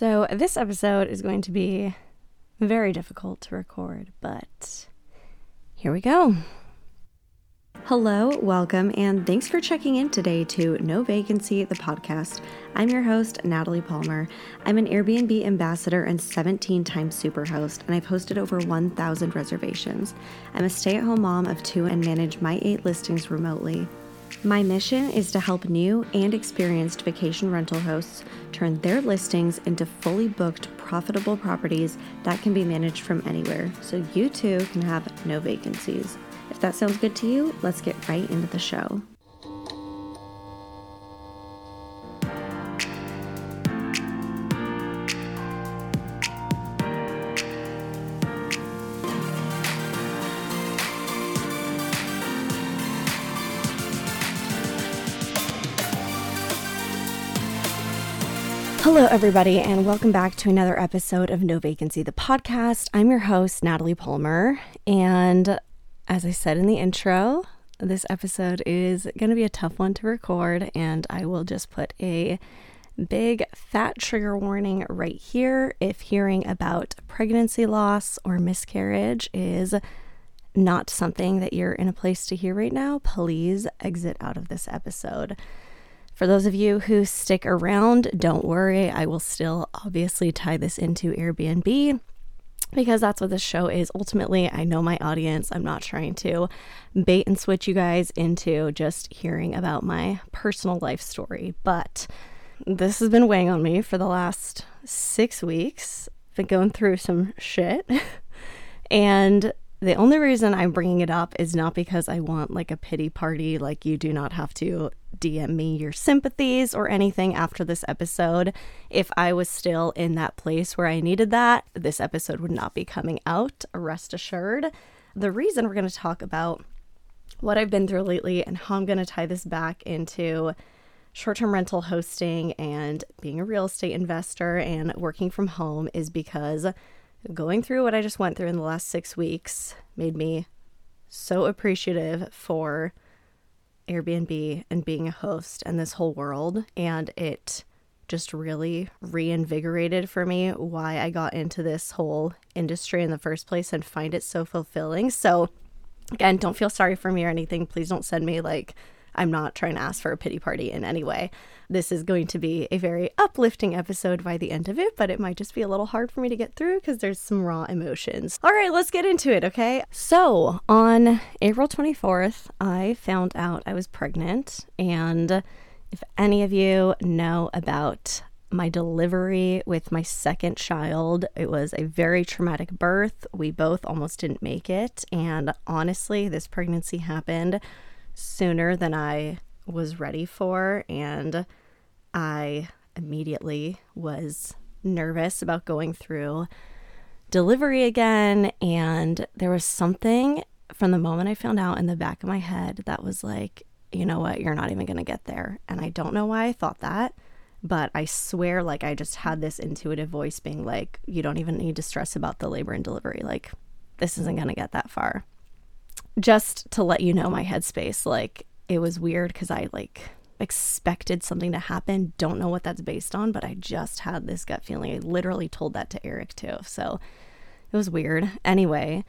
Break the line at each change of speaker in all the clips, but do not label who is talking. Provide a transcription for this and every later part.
So, this episode is going to be very difficult to record, but here we go. Hello, welcome, and thanks for checking in today to No Vacancy, the podcast. I'm your host, Natalie Palmer. I'm an Airbnb ambassador and 17 time superhost, and I've hosted over 1,000 reservations. I'm a stay at home mom of two and manage my eight listings remotely. My mission is to help new and experienced vacation rental hosts turn their listings into fully booked, profitable properties that can be managed from anywhere so you too can have no vacancies. If that sounds good to you, let's get right into the show. Hello, everybody, and welcome back to another episode of No Vacancy, the podcast. I'm your host, Natalie Palmer. And as I said in the intro, this episode is going to be a tough one to record, and I will just put a big fat trigger warning right here. If hearing about pregnancy loss or miscarriage is not something that you're in a place to hear right now, please exit out of this episode. For those of you who stick around, don't worry. I will still obviously tie this into Airbnb because that's what this show is. Ultimately, I know my audience. I'm not trying to bait and switch you guys into just hearing about my personal life story, but this has been weighing on me for the last six weeks. I've been going through some shit. and the only reason I'm bringing it up is not because I want like a pity party. Like, you do not have to DM me your sympathies or anything after this episode. If I was still in that place where I needed that, this episode would not be coming out, rest assured. The reason we're going to talk about what I've been through lately and how I'm going to tie this back into short term rental hosting and being a real estate investor and working from home is because going through what I just went through in the last six weeks made me so appreciative for Airbnb and being a host and this whole world. And it just really reinvigorated for me why I got into this whole industry in the first place and find it so fulfilling. So, again, don't feel sorry for me or anything. Please don't send me like, I'm not trying to ask for a pity party in any way. This is going to be a very uplifting episode by the end of it, but it might just be a little hard for me to get through because there's some raw emotions. All right, let's get into it, okay? So, on April 24th, I found out I was pregnant. And if any of you know about my delivery with my second child. It was a very traumatic birth. We both almost didn't make it. And honestly, this pregnancy happened sooner than I was ready for. And I immediately was nervous about going through delivery again. And there was something from the moment I found out in the back of my head that was like, you know what, you're not even going to get there. And I don't know why I thought that, but I swear, like, I just had this intuitive voice being like, you don't even need to stress about the labor and delivery. Like, this isn't going to get that far just to let you know my headspace, like it was weird because I like expected something to happen. Don't know what that's based on, but I just had this gut feeling. I literally told that to Eric too. So it was weird. Anyway,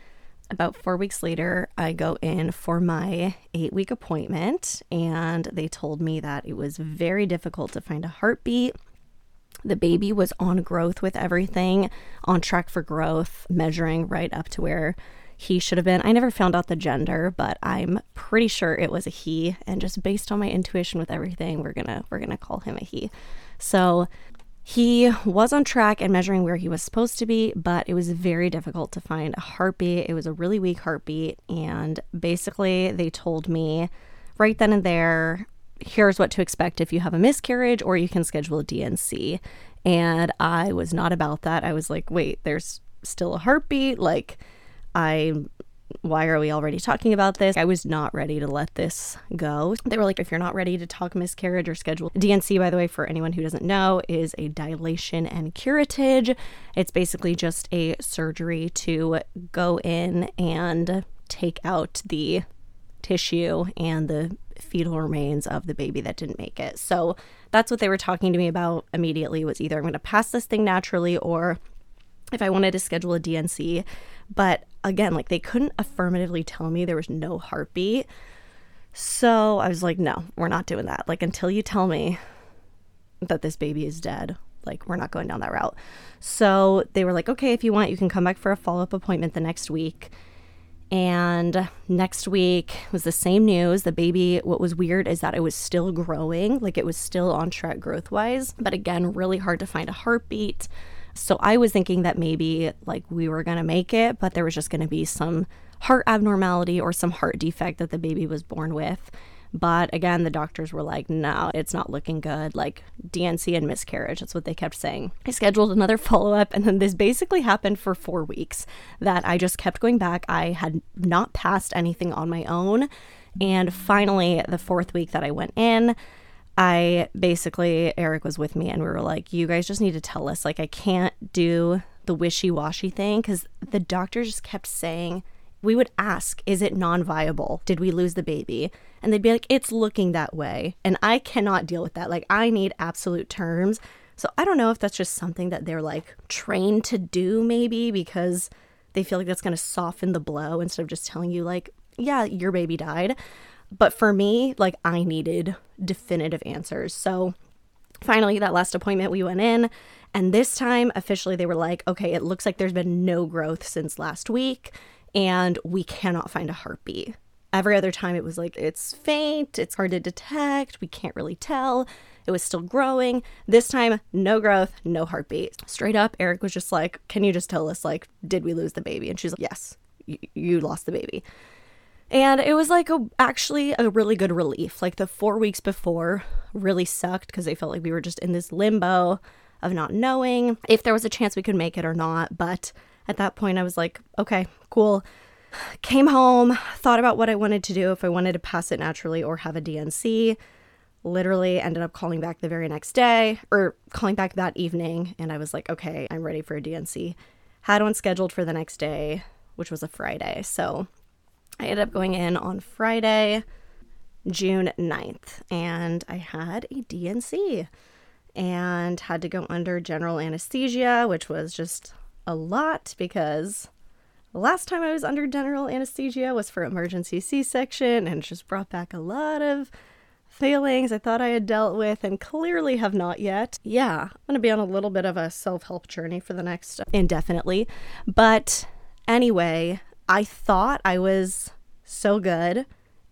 about four weeks later, I go in for my eight week appointment, and they told me that it was very difficult to find a heartbeat. The baby was on growth with everything, on track for growth, measuring right up to where he should have been. I never found out the gender, but I'm pretty sure it was a he. And just based on my intuition with everything, we're gonna we're gonna call him a he. So he was on track and measuring where he was supposed to be, but it was very difficult to find a heartbeat. It was a really weak heartbeat. And basically, they told me right then and there here's what to expect if you have a miscarriage, or you can schedule a D&C. And I was not about that. I was like, wait, there's still a heartbeat. Like, I why are we already talking about this? I was not ready to let this go. They were like, if you're not ready to talk miscarriage or schedule D&C, by the way, for anyone who doesn't know, is a dilation and curettage. It's basically just a surgery to go in and take out the tissue and the fetal remains of the baby that didn't make it. So that's what they were talking to me about immediately was either I'm going to pass this thing naturally or if I wanted to schedule a D&C. But again, like they couldn't affirmatively tell me there was no heartbeat. So I was like, no, we're not doing that. Like until you tell me that this baby is dead, like we're not going down that route. So they were like, okay, if you want, you can come back for a follow up appointment the next week. And next week was the same news. The baby, what was weird is that it was still growing, like it was still on track growth wise, but again, really hard to find a heartbeat. So I was thinking that maybe like we were going to make it, but there was just going to be some heart abnormality or some heart defect that the baby was born with. But again, the doctors were like, no, it's not looking good. Like D&C and miscarriage. That's what they kept saying. I scheduled another follow up, and then this basically happened for four weeks that I just kept going back. I had not passed anything on my own. And finally, the fourth week that I went in, I basically, Eric was with me, and we were like, you guys just need to tell us. Like, I can't do the wishy washy thing because the doctor just kept saying, we would ask, is it non viable? Did we lose the baby? And they'd be like, it's looking that way. And I cannot deal with that. Like, I need absolute terms. So I don't know if that's just something that they're like trained to do, maybe because they feel like that's going to soften the blow instead of just telling you, like, yeah, your baby died. But for me, like, I needed definitive answers. So finally, that last appointment, we went in. And this time, officially, they were like, okay, it looks like there's been no growth since last week and we cannot find a heartbeat. Every other time it was like, it's faint, it's hard to detect, we can't really tell. It was still growing. This time, no growth, no heartbeat. Straight up, Eric was just like, Can you just tell us, like, did we lose the baby? And she's like, Yes, you lost the baby. And it was like a, actually a really good relief. Like the four weeks before really sucked because they felt like we were just in this limbo of not knowing if there was a chance we could make it or not. But at that point, I was like, okay, cool. Came home, thought about what I wanted to do if I wanted to pass it naturally or have a D&C. Literally ended up calling back the very next day or calling back that evening. And I was like, okay, I'm ready for a D&C. Had one scheduled for the next day, which was a Friday. So I ended up going in on Friday, June 9th, and I had a D&C and had to go under general anesthesia, which was just a lot because the last time I was under general anesthesia was for emergency C section and just brought back a lot of failings I thought I had dealt with and clearly have not yet. Yeah, I'm to be on a little bit of a self help journey for the next indefinitely. But anyway, I thought I was so good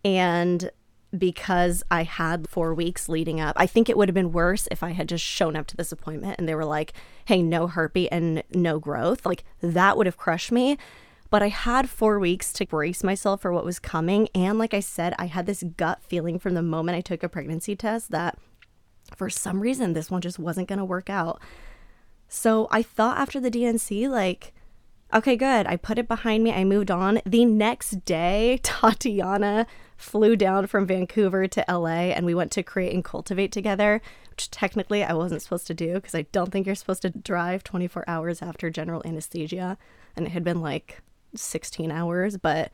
and because I had four weeks leading up. I think it would have been worse if I had just shown up to this appointment and they were like, hey, no heartbeat and no growth. Like that would have crushed me. But I had four weeks to brace myself for what was coming. And like I said, I had this gut feeling from the moment I took a pregnancy test that for some reason this one just wasn't going to work out. So I thought after the D&C, like, okay, good. I put it behind me. I moved on. The next day, Tatiana flew down from Vancouver to LA and we went to create and cultivate together, which technically I wasn't supposed to do because I don't think you're supposed to drive 24 hours after general anesthesia. And it had been like 16 hours, but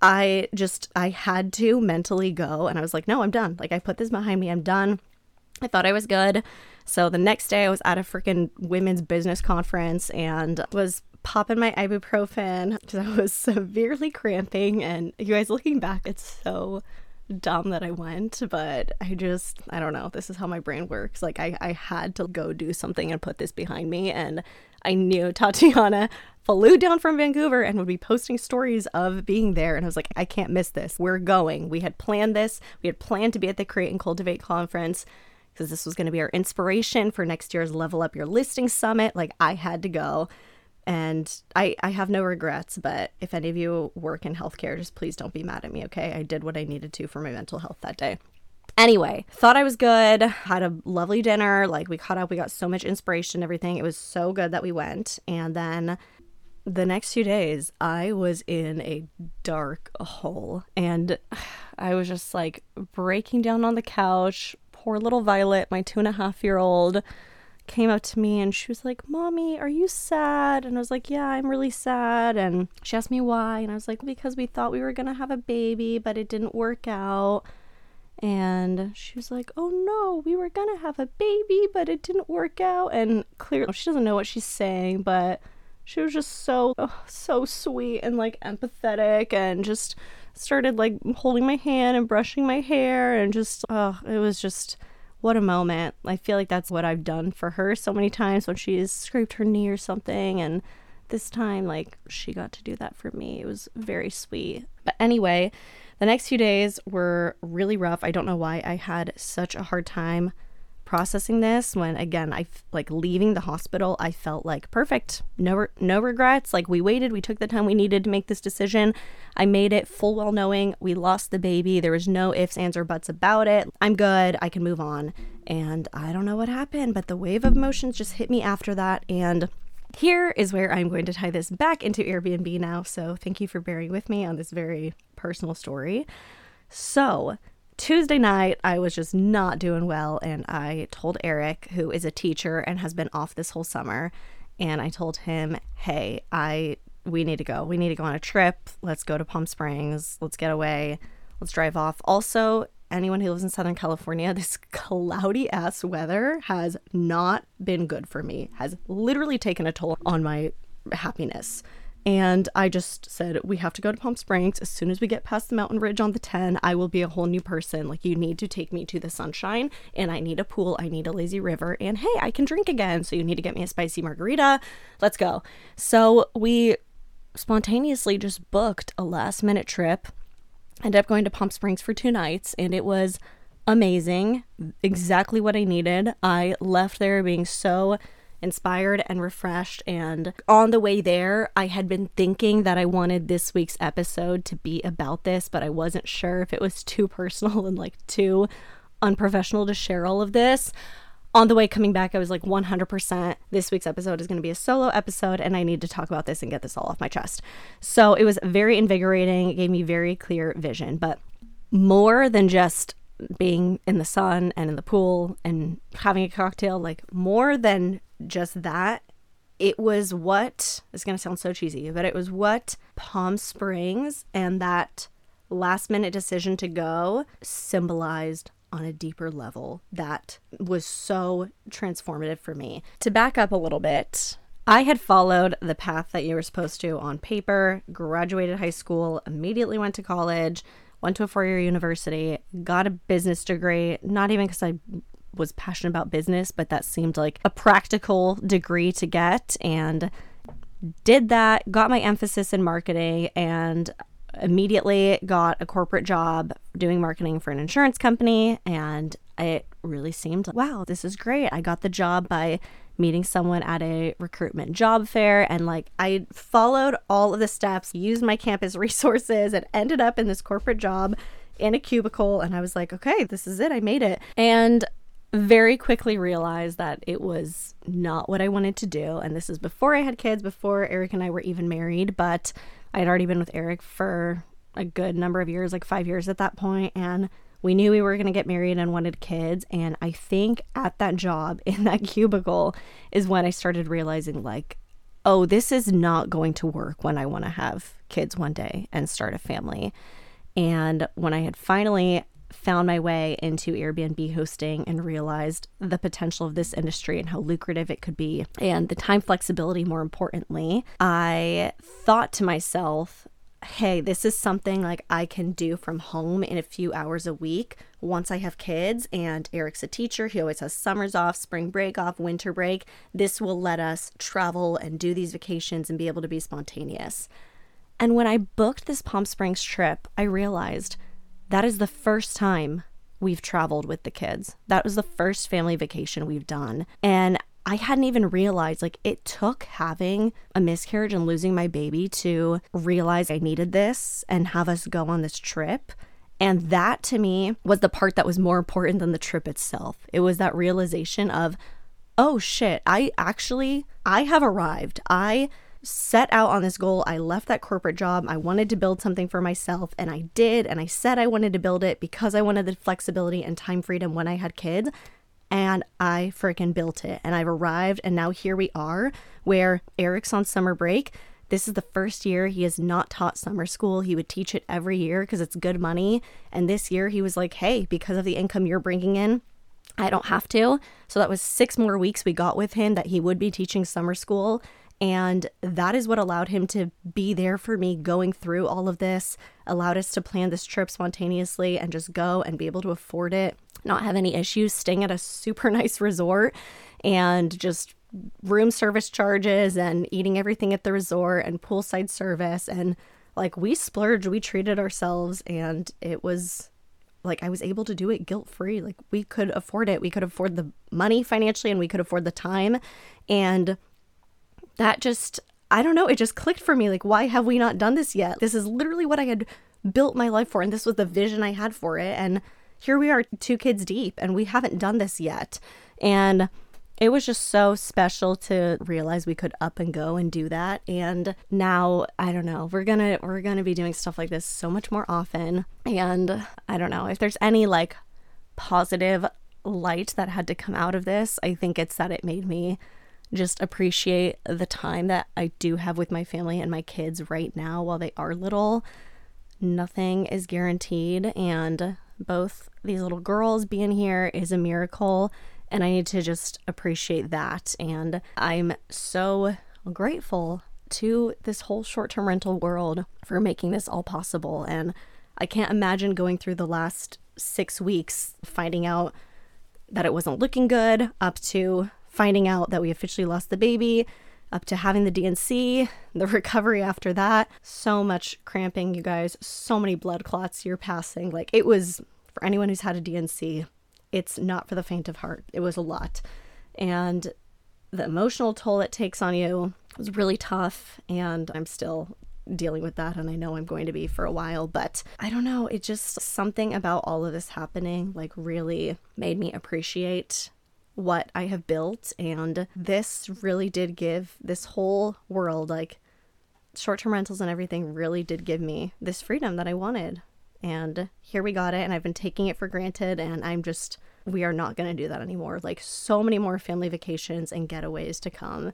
I just, I had to mentally go and I was like, no, I'm done. Like, I put this behind me, I'm done. I thought I was good. So the next day I was at a freaking women's business conference and was popping my ibuprofen because I was severely cramping. And you guys, looking back, it's so dumb that I went, but I just, I don't know. This is how my brain works. Like, I, I had to go do something and put this behind me. And I knew Tatiana flew down from Vancouver and would be posting stories of being there. And I was like, I can't miss this. We're going. We had planned this. We had planned to be at the Create and Cultivate conference because this was going to be our inspiration for next year's Level Up Your Listing Summit. Like, I had to go and I, I have no regrets but if any of you work in healthcare just please don't be mad at me okay? I did what i needed to for my mental health that day. Anyway thought i was good had a lovely dinner like we caught up we got so much inspiration everything. It was so good that we went. And then the next few days i was in a dark hole. And i was just like breaking down on the couch poor little violet my two and a half year old came up to me and she was like, Mommy, are you sad? And I was like, Yeah, I'm really sad. And she asked me why. And I was like, Because we thought we were going to have a baby, but it didn't work out. And she was like, Oh no, we were going to have a baby, but it didn't work out. And clearly, she doesn't know what she's saying, but she was just so, oh, so sweet and like empathetic and just started like holding my hand and brushing my hair and just, oh, it was just what a moment. I feel like that's what I've done for her so many times when she's scraped her knee or something. And this time, like, she got to do that for me. It was very sweet. But anyway, the next few days were really rough. I don't know why I had such a hard time processing this when again I like leaving the hospital I felt like perfect. No re- no regrets. Like we waited we took the time we needed to make this decision. I made it full well knowing we lost the baby. There was no ifs ands or buts about it. I'm good. I can move on. And I don't know what happened but the wave of emotions just hit me after that. And here is where I'm going to tie this back into Airbnb now. So thank you for bearing with me on this very personal story. So Tuesday night, I was just not doing well, and I told Eric, who is a teacher and has been off this whole summer, and I told him, "Hey, I we need to go. We need to go on a trip. Let's go to Palm Springs. Let's get away. Let's drive off." Also, anyone who lives in Southern California, this cloudy ass weather has not been good for me. Has literally taken a toll on my happiness. And I just said, we have to go to Palm Springs. As soon as we get past the mountain ridge on the 10, I will be a whole new person. Like, you need to take me to the sunshine, and I need a pool. I need a lazy river. And hey, I can drink again. So, you need to get me a spicy margarita. Let's go. So, we spontaneously just booked a last minute trip. Ended up going to Palm Springs for two nights, and it was amazing. Exactly what I needed. I left there being so inspired and refreshed. And on the way there, I had been thinking that I wanted this week's episode to be about this, but I wasn't sure if it was too personal and like too unprofessional to share all of this. On the way coming back, I was like 100% this week's episode is going to be a solo episode, and I need to talk about this and get this all off my chest. So it was very invigorating. It gave me very clear vision, but more than just being in the sun and in the pool and having a cocktail, like more than just that, it was what it's going to sound so cheesy, but it was what Palm Springs and that last minute decision to go symbolized on a deeper level that was so transformative for me. To back up a little bit, I had followed the path that you were supposed to on paper, graduated high school, immediately went to college, went to a four year university, got a business degree, not even because I was passionate about business, but that seemed like a practical degree to get and did that, got my emphasis in marketing and immediately got a corporate job doing marketing for an insurance company and it really seemed like, wow, this is great. I got the job by meeting someone at a recruitment job fair and like I followed all of the steps, used my campus resources and ended up in this corporate job in a cubicle and I was like, okay, this is it. I made it. And very quickly realized that it was not what I wanted to do. And this is before I had kids, before Eric and I were even married, but I had already been with Eric for a good number of years, like five years at that point, and we knew we were going to get married and wanted kids. And I think at that job in that cubicle is when I started realizing, like, oh, this is not going to work when I want to have kids one day and start a family. And when I had finally found my way into Airbnb hosting and realized the potential of this industry and how lucrative it could be and the time flexibility, more importantly, I thought to myself, hey, this is something like I can do from home in a few hours a week once I have kids. And Eric's a teacher. He always has summers off, spring break off, winter break. This will let us travel and do these vacations and be able to be spontaneous. And when I booked this Palm Springs trip, I realized that is the first time we've traveled with the kids. That was the first family vacation we've done. And I hadn't even realized like it took having a miscarriage and losing my baby to realize I needed this and have us go on this trip. And that to me was the part that was more important than the trip itself. It was that realization of, oh shit, I actually I have arrived. I set out on this goal. I left that corporate job. I wanted to build something for myself, and I did. And I said I wanted to build it because I wanted the flexibility and time freedom when I had kids. and I freaking built it. And I've arrived, and now here we are where Eric's on summer break. This is the first year he has not taught summer school. He would teach it every year because it's good money. And this year he was like, hey, because of the income you're bringing in, I don't have to. So that was six more weeks we got with him that he would be teaching summer school. And that is what allowed him to be there for me going through all of this, allowed us to plan this trip spontaneously and just go and be able to afford it, not have any issues, staying at a super nice resort and just room service charges and eating everything at the resort and poolside service. And like we splurged, we treated ourselves, and it was like I was able to do it guilt free. Like we could afford it. We could afford the money financially and we could afford the time. And that just, I don't know, it just clicked for me. Like, why have we not done this yet? This is literally what I had built my life for. And this was the vision I had for it. And here we are, two kids deep, and we haven't done this yet. And it was just so special to realize we could up and go and do that and now i don't know we're gonna we're gonna be doing stuff like this so much more often and i don't know if there's any like positive light that had to come out of this i think it's that it made me just appreciate the time that I do have with my family and my kids right now while they are little. Nothing is guaranteed, and both these little girls being here is a miracle, and I need to just appreciate that. And I'm so grateful to this whole short term rental world for making this all possible. And I can't imagine going through the last six weeks finding out that it wasn't looking good up to finding out that we officially lost the baby, up to having the D&C, the recovery after that. So much cramping, you guys, so many blood clots you're passing. Like it was for anyone who's had a D&C, it's not for the faint of heart. It was a lot. And the emotional toll it takes on you was really tough and I'm still dealing with that and I know I'm going to be for a while, but I don't know, it just something about all of this happening like really made me appreciate what I have built. And this really did give this whole world, like short term rentals and everything, really did give me this freedom that I wanted. And here we got it. And I've been taking it for granted. And I'm just, we are not going to do that anymore. Like so many more family vacations and getaways to come.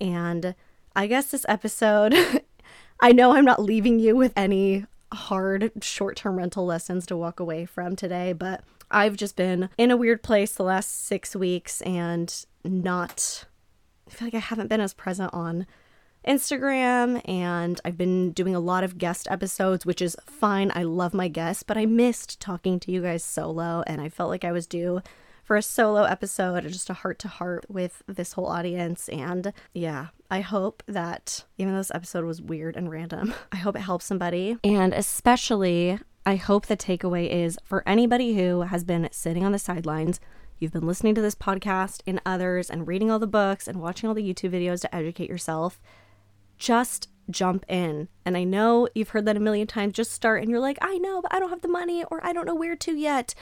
And I guess this episode, I know I'm not leaving you with any hard short term rental lessons to walk away from today, but I've just been in a weird place the last six weeks and not, I feel like I haven't been as present on Instagram and I've been doing a lot of guest episodes, which is fine. I love my guests, but I missed talking to you guys solo and I felt like I was due for a solo episode, just a heart to heart with this whole audience. And yeah, I hope that even though this episode was weird and random, I hope it helps somebody. And especially, I hope the takeaway is for anybody who has been sitting on the sidelines, you've been listening to this podcast and others and reading all the books and watching all the YouTube videos to educate yourself, just jump in. And I know you've heard that a million times just start and you're like, I know, but I don't have the money or I don't know where to yet.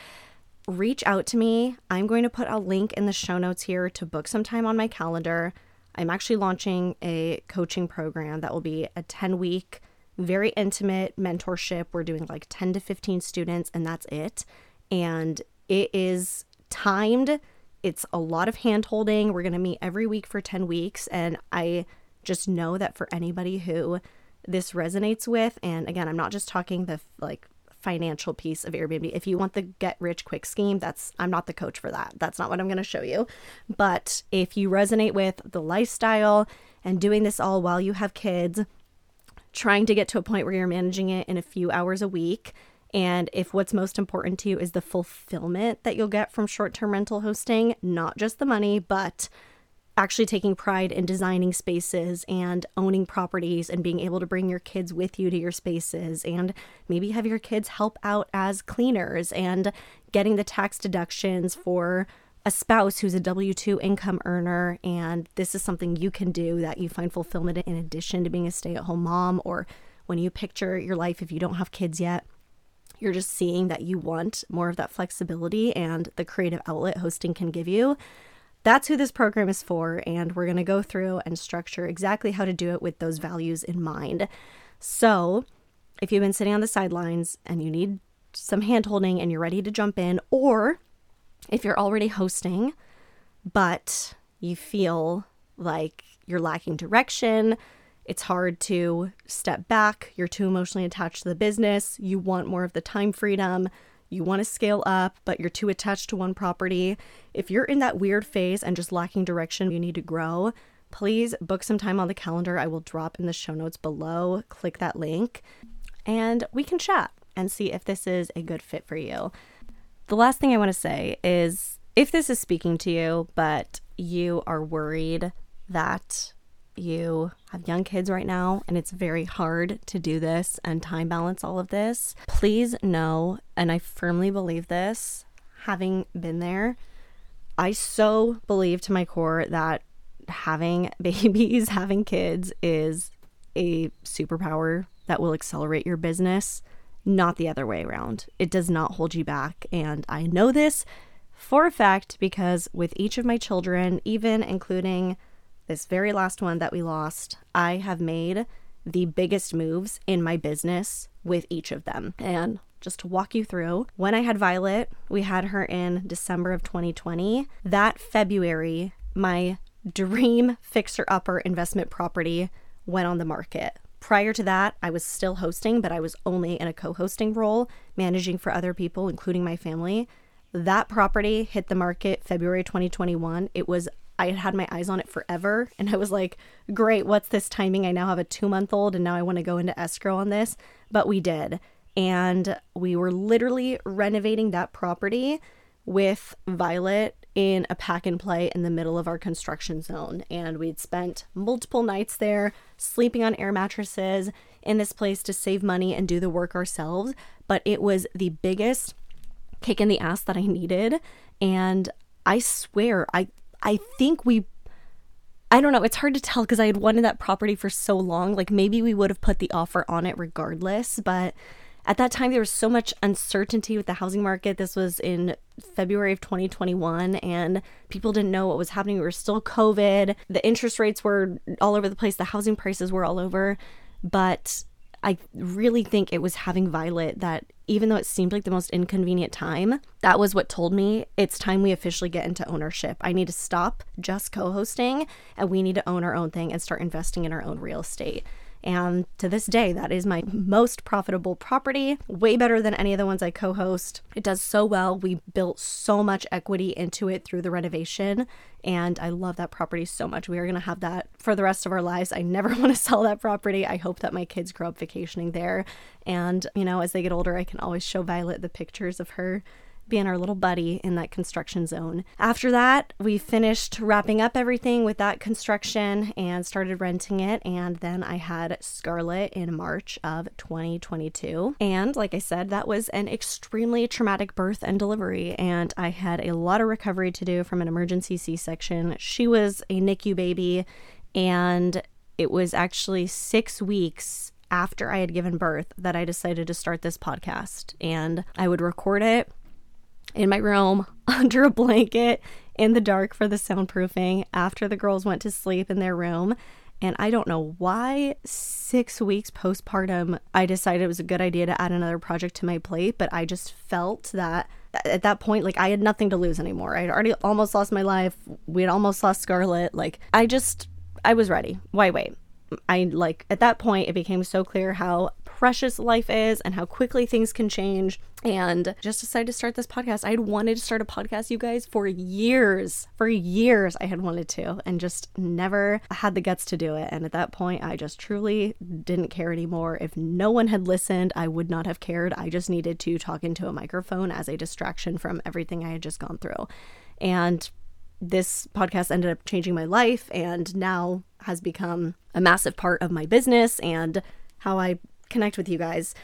Reach out to me. I'm going to put a link in the show notes here to book some time on my calendar. I'm actually launching a coaching program that will be a 10 week very intimate mentorship. We're doing like 10 to 15 students, and that's it. And it is timed. It's a lot of hand holding. We're going to meet every week for 10 weeks. And I just know that for anybody who this resonates with, and again, I'm not just talking the like financial piece of Airbnb. If you want the get rich quick scheme, that's I'm not the coach for that. That's not what I'm going to show you. But if you resonate with the lifestyle and doing this all while you have kids, trying to get to a point where you're managing it in a few hours a week. And if what's most important to you is the fulfillment that you'll get from short term rental hosting, not just the money, but actually taking pride in designing spaces and owning properties and being able to bring your kids with you to your spaces and maybe have your kids help out as cleaners and getting the tax deductions for a spouse who's a W 2 income earner, and this is something you can do that you find fulfillment in addition to being a stay at home mom, or when you picture your life if you don't have kids yet, you're just seeing that you want more of that flexibility and the creative outlet hosting can give you. That's who this program is for, and we're going to go through and structure exactly how to do it with those values in mind. So, if you've been sitting on the sidelines and you need some hand holding and you're ready to jump in, or if you're already hosting, but you feel like you're lacking direction, it's hard to step back, you're too emotionally attached to the business, you want more of the time freedom, you want to scale up, but you're too attached to one property. If you're in that weird phase and just lacking direction, you need to grow, please book some time on the calendar. I will drop in the show notes below. Click that link and we can chat and see if this is a good fit for you. The last thing I want to say is if this is speaking to you, but you are worried that you have young kids right now and it's very hard to do this and time balance all of this, please know, and I firmly believe this, having been there, I so believe to my core that having babies, having kids is a superpower that will accelerate your business, not the other way around. It does not hold you back. And I know this for a fact because with each of my children, even including this very last one that we lost, I have made the biggest moves in my business with each of them. And just to walk you through, when I had Violet, we had her in December of 2020. That February, my dream fixer upper investment property went on the market. Prior to that, I was still hosting, but I was only in a co hosting role, managing for other people, including my family. That property hit the market February 2021. It was, I had had my eyes on it forever. And I was like, great, what's this timing? I now have a two month old and now I want to go into escrow on this. But we did. And we were literally renovating that property with Violet in a pack and play in the middle of our construction zone. And we'd spent multiple nights there sleeping on air mattresses in this place to save money and do the work ourselves. But it was the biggest kick in the ass that I needed. And I swear, I I think we I don't know, it's hard to tell because I had wanted that property for so long. Like maybe we would have put the offer on it regardless, but at that time, there was so much uncertainty with the housing market. This was in February of 2021, and people didn't know what was happening. We were still COVID. The interest rates were all over the place. The housing prices were all over. But I really think it was having Violet that, even though it seemed like the most inconvenient time, that was what told me it's time we officially get into ownership. I need to stop just co hosting and we need to own our own thing and start investing in our own real estate. And to this day, that is my most profitable property, way better than any of the ones I co host. It does so well. We built so much equity into it through the renovation. And I love that property so much. We are going to have that for the rest of our lives. I never want to sell that property. I hope that my kids grow up vacationing there. And, you know, as they get older, I can always show Violet the pictures of her being our little buddy in that construction zone. After that, we finished wrapping up everything with that construction and started renting it. And then I had Scarlett in March of 2022. And like I said, that was an extremely traumatic birth and delivery. And I had a lot of recovery to do from an emergency C section. She was a NICU baby, and it was actually six weeks after I had given birth that I decided to start this podcast. And I would record it in my room under a blanket in the dark for the soundproofing after the girls went to sleep in their room. And I don't know why six weeks postpartum, I decided it was a good idea to add another project to my plate. But I just felt that at that point, like I had nothing to lose anymore. I had already almost lost my life. We had almost lost Scarlett. Like I just, I was ready. Why wait? I like at that point, it became so clear how precious life is and how quickly things can change. And just decided to start this podcast. I had wanted to start a podcast, you guys, for years. For years, I had wanted to and just never had the guts to do it. And at that point, I just truly didn't care anymore. If no one had listened, I would not have cared. I just needed to talk into a microphone as a distraction from everything I had just gone through. And this podcast ended up changing my life and now has become a massive part of my business and how I connect with you guys.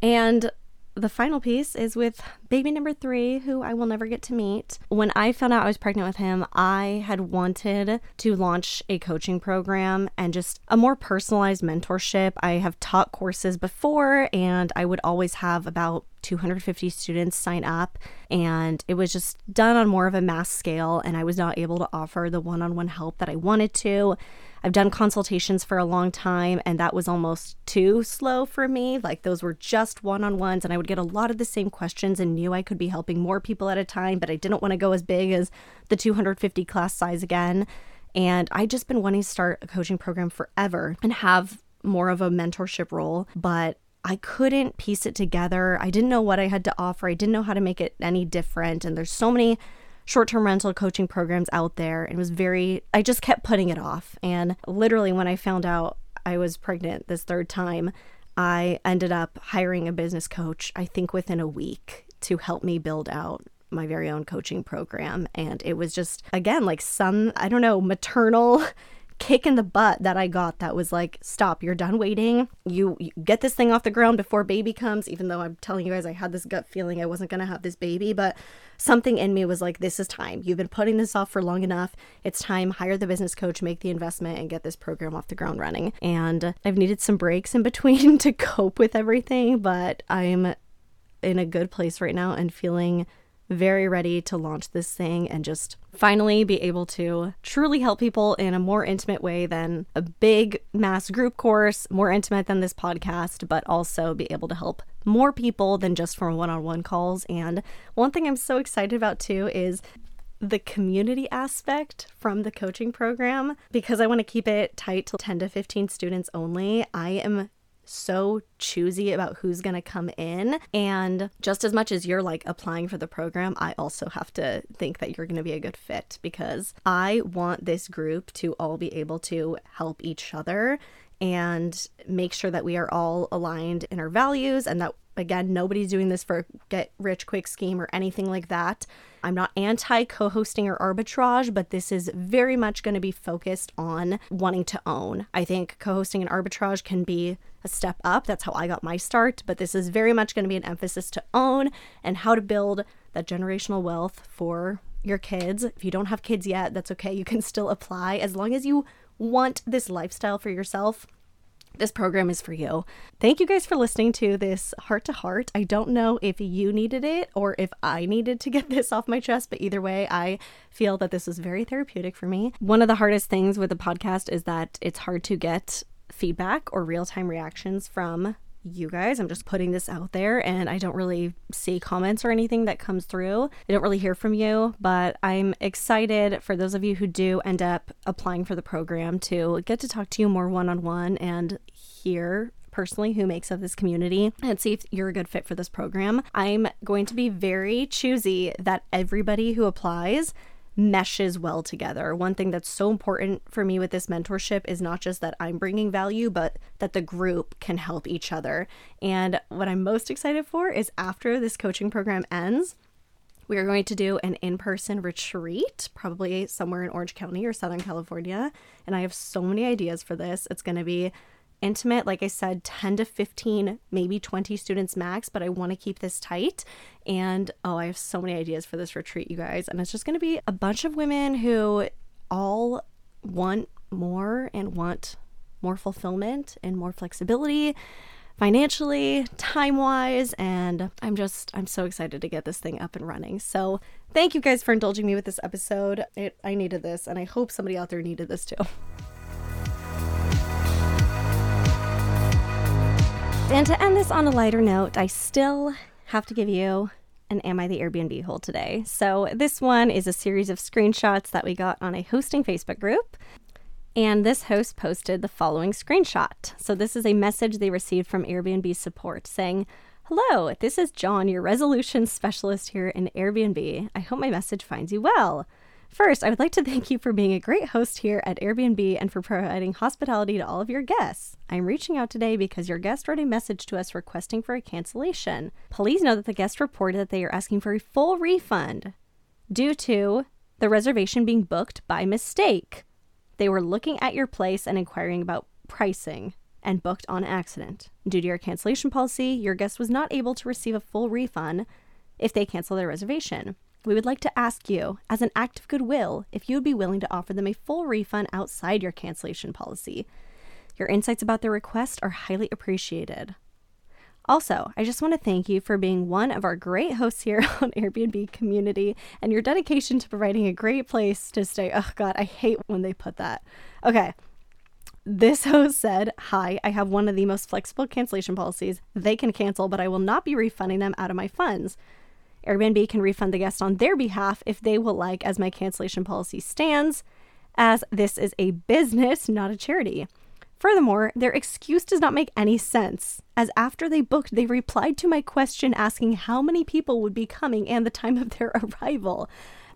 And the final piece is with baby number three, who I will never get to meet. When I found out I was pregnant with him, I had wanted to launch a coaching program and just a more personalized mentorship. I have taught courses before, and I would always have about 250 students sign up, and it was just done on more of a mass scale, and I was not able to offer the one on one help that I wanted to. I've done consultations for a long time, and that was almost too slow for me. Like, those were just one on ones, and I would get a lot of the same questions and knew I could be helping more people at a time, but I didn't want to go as big as the 250 class size again. And I just been wanting to start a coaching program forever and have more of a mentorship role, but I couldn't piece it together. I didn't know what I had to offer. I didn't know how to make it any different. And there's so many short term rental coaching programs out there. And was very, I just kept putting it off. And literally, when I found out I was pregnant this third time, I ended up hiring a business coach, I think within a week, to help me build out my very own coaching program. And it was just, again, like some, I don't know, maternal kick in the butt that I got that was like, stop, you're done waiting. You, you, get this thing off the ground before baby comes, even though I'm telling you guys I had this gut feeling I wasn't going to have this baby. But something in me was like, this is time. You've been putting this off for long enough. It's time. Hire the business coach, make the investment, and get this program off the ground running. And I've needed some breaks in between to cope with everything, but I'm in a good place right now and feeling very ready to launch this thing and just finally be able to truly help people in a more intimate way than a big mass group course, more intimate than this podcast, but also be able to help more people than just from one on one calls. And one thing I'm so excited about too is the community aspect from the coaching program because I want to keep it tight to 10 to 15 students only. I am so choosy about who's going to come in. And just as much as you're like applying for the program, I also have to think that you're going to be a good fit because I want this group to all be able to help each other and make sure that we are all aligned in our values and that again nobody's doing this for get rich quick scheme or anything like that i'm not anti co-hosting or arbitrage but this is very much going to be focused on wanting to own i think co-hosting and arbitrage can be a step up that's how i got my start but this is very much going to be an emphasis to own and how to build that generational wealth for your kids if you don't have kids yet that's okay you can still apply as long as you want this lifestyle for yourself this program is for you. Thank you guys for listening to this heart to heart. I don't know if you needed it or if I needed to get this off my chest, but either way, I feel that this was very therapeutic for me. One of the hardest things with the podcast is that it's hard to get feedback or real time reactions from you guys. I'm just putting this out there and I don't really see comments or anything that comes through. I don't really hear from you, but I'm excited for those of you who do end up applying for the program to get to talk to you more one on one and hear personally who makes up this community and see if you're a good fit for this program. I'm going to be very choosy that everybody who applies meshes well together. One thing that's so important for me with this mentorship is not just that I'm bringing value, but that the group can help each other. And what I'm most excited for is after this coaching program ends, we are going to do an in person retreat, probably somewhere in Orange County or Southern California. And I have so many ideas for this. It's going to be intimate. Like I said, 10 to 15, maybe 20 students max, but I want to keep this tight. And oh, I have so many ideas for this retreat, you guys. And it's just going to be a bunch of women who all want more and want more fulfillment and more flexibility financially, time wise, and I'm just, I'm so excited to get this thing up and running. So, thank you guys for indulging me with this episode. It, I needed this, and I hope somebody out there needed this too. And to end this on a lighter note, I still have to give you an Am I the Airbnb hole today. So, this one is a series of screenshots that we got on a hosting Facebook group. And this host posted the following screenshot. So, this is a message they received from Airbnb support saying, Hello, this is John, your resolution specialist here in Airbnb. I hope my message finds you well. First, I would like to thank you for being a great host here at Airbnb and for providing hospitality to all of your guests. I'm reaching out today because your guest wrote a message to us requesting for a cancellation. Please know that the guest reported that they are asking for a full refund due to the reservation being booked by mistake. They were looking at your place and inquiring about pricing and booked on accident. Due to your cancellation policy, your guest was not able to receive a full refund if they cancel their reservation. We would like to ask you, as an act of goodwill, if you would be willing to offer them a full refund outside your cancellation policy. Your insights about their request are highly appreciated. Also, I just want to thank you for being one of our great hosts here on Airbnb community and your dedication to providing a great place to stay. Oh, God, I hate when they put that. Okay, This host said, Hi, I have one of the most flexible cancellation policies. They can cancel, but I will not be refunding them out of my funds. Airbnb can refund the guest on their behalf if they will like, as my cancellation policy stands, as this is a business, not a charity. Furthermore, their excuse does not make any sense, as after they booked, they replied to my question asking how many people would be coming and the time of their arrival.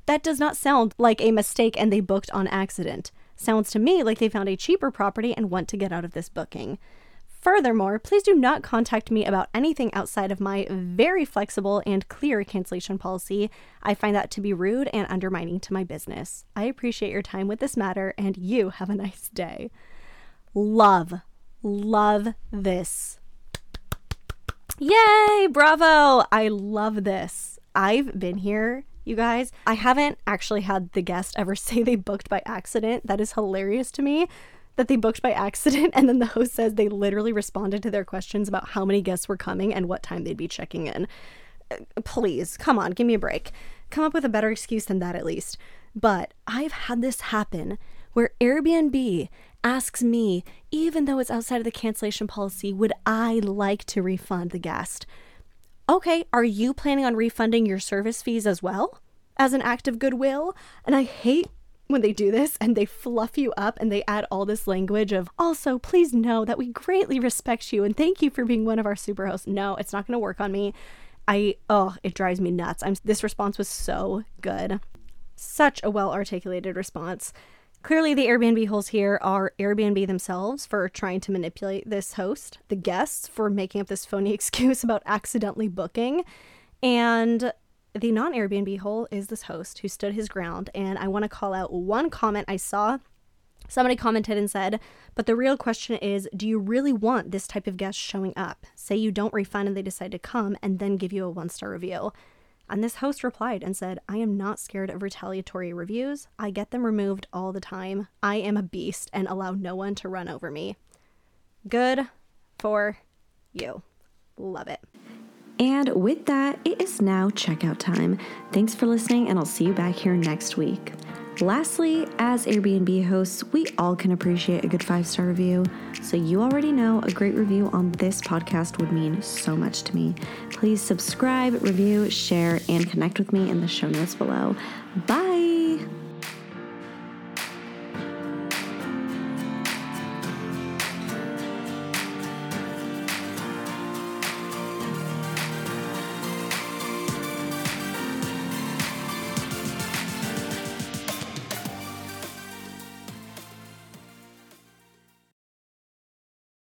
That does not sound like a mistake and they booked on accident. Sounds to me like they found a cheaper property and want to get out of this booking. Furthermore, please do not contact me about anything outside of my very flexible and clear cancellation policy. I find that to be rude and undermining to my business. I appreciate your time with this matter and you have a nice day. Love, love this. Yay, bravo! I love this. I've been here you guys. I haven't actually had the guest ever say they booked by accident. That is hilarious to me that they booked by accident. And then the host says they literally responded to their questions about how many guests were coming and what time they'd be checking in. Uh, please, come on, give me a break. Come up with a better excuse than that at least. But I've had this happen where Airbnb asks me, even though it's outside of the cancellation policy, would I like to refund the guest? Okay, are you planning on refunding your service fees as well? As an act of goodwill? And I hate when they do this and they fluff you up and they add all this language of also please know that we greatly respect you and thank you for being one of our super hosts. No, it's not going to work on me. I oh, it drives me nuts. I'm this response was so good. Such a well articulated response. Clearly, the Airbnb holes here are Airbnb themselves for trying to manipulate this host, the guests for making up this phony excuse about accidentally booking, and the non Airbnb hole is this host who stood his ground. And I want to call out one comment I saw. Somebody commented and said, but the real question is do you really want this type of guest showing up? Say you don't refund and they decide to come and then give you a one star review. And this host replied and said, I am not scared of retaliatory reviews. I get them removed all the time. I am a beast and allow no one to run over me. Good for you. Love it.
And with that, it is now checkout time. Thanks for listening, and I'll see you back here next week. Lastly, as Airbnb hosts, we all can appreciate a good five star review. So, you already know a great review on this podcast would mean so much to me. Please subscribe, review, share, and connect with me in the show notes below. Bye!